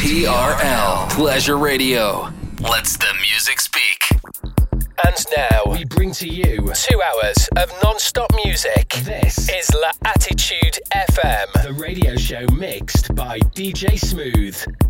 TRL Pleasure Radio. Let's the music speak. And now we bring to you two hours of non-stop music. This is La Attitude FM, the radio show mixed by DJ Smooth.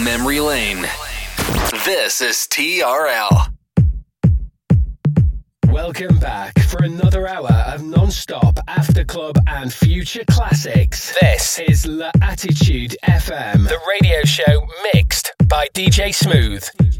down memory lane. This is TRL. Welcome back for another hour of non-stop after club and future classics. This is La Attitude FM, the radio show mixed by DJ Smooth.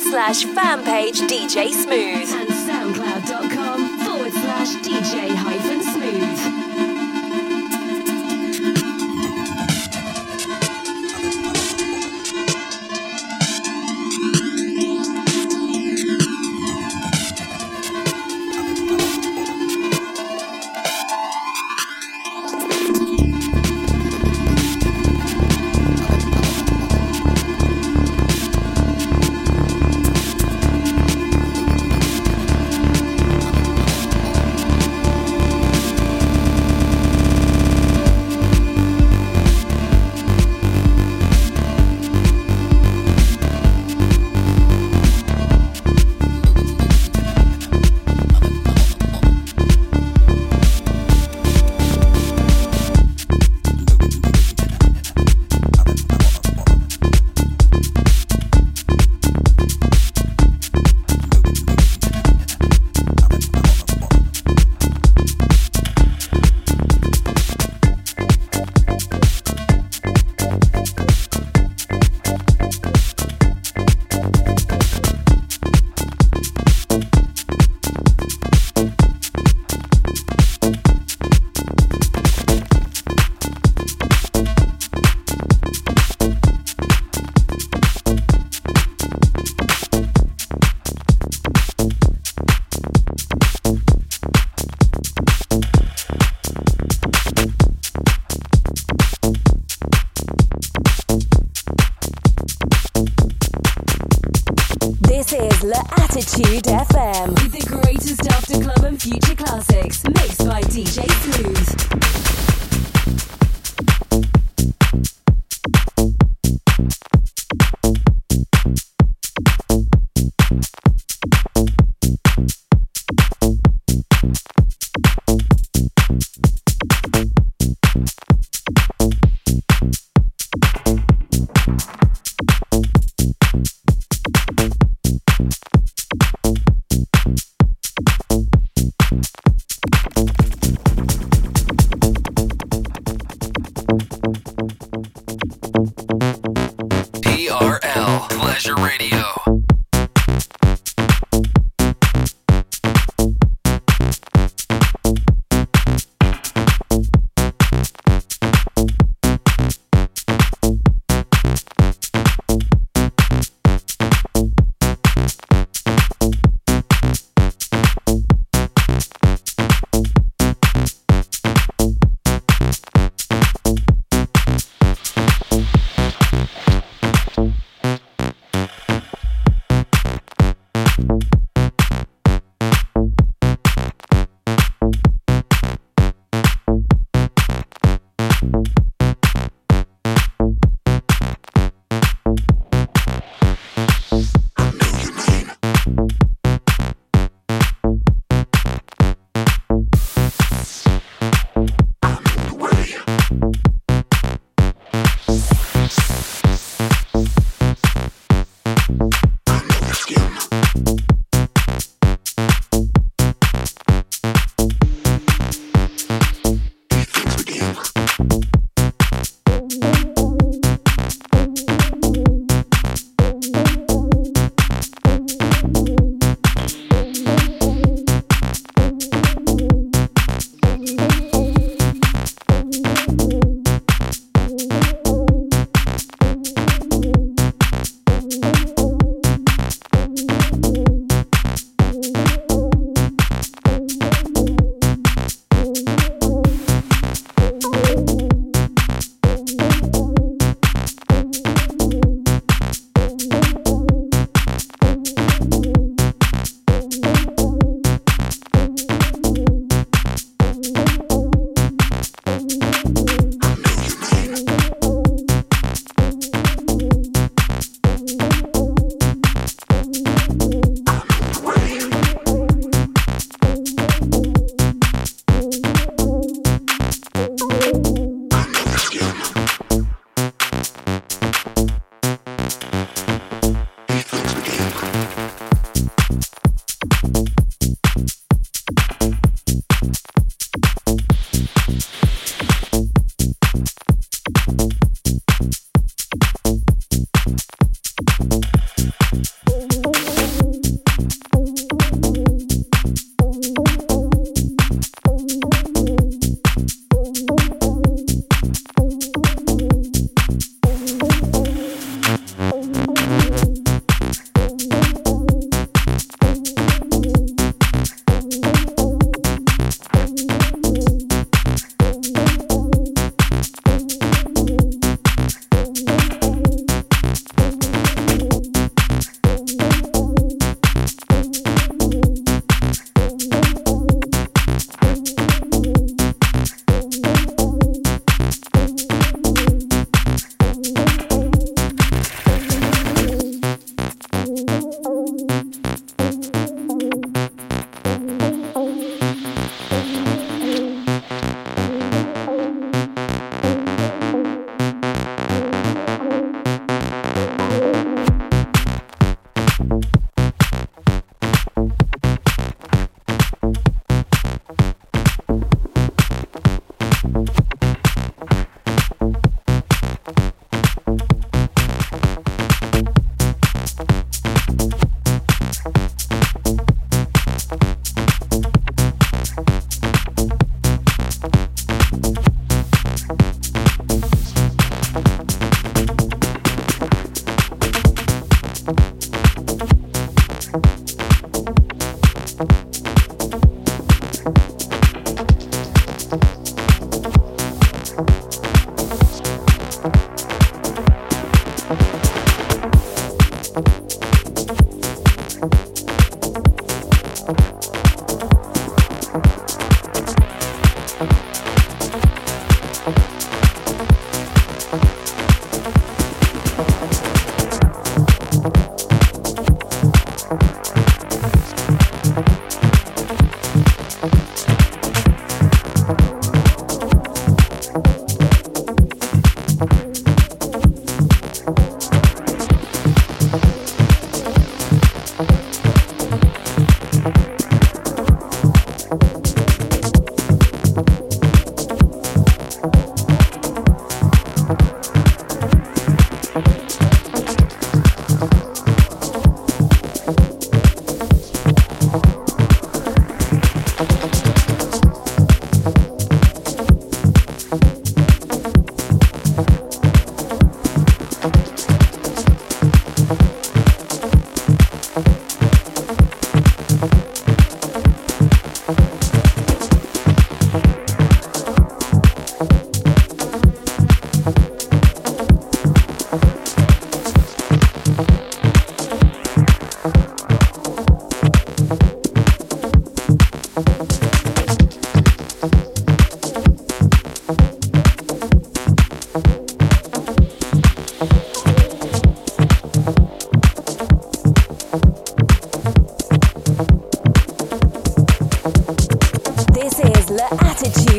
Slash fan page DJ Smooth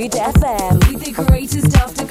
Mood FM. With the greatest after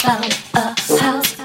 Found a house.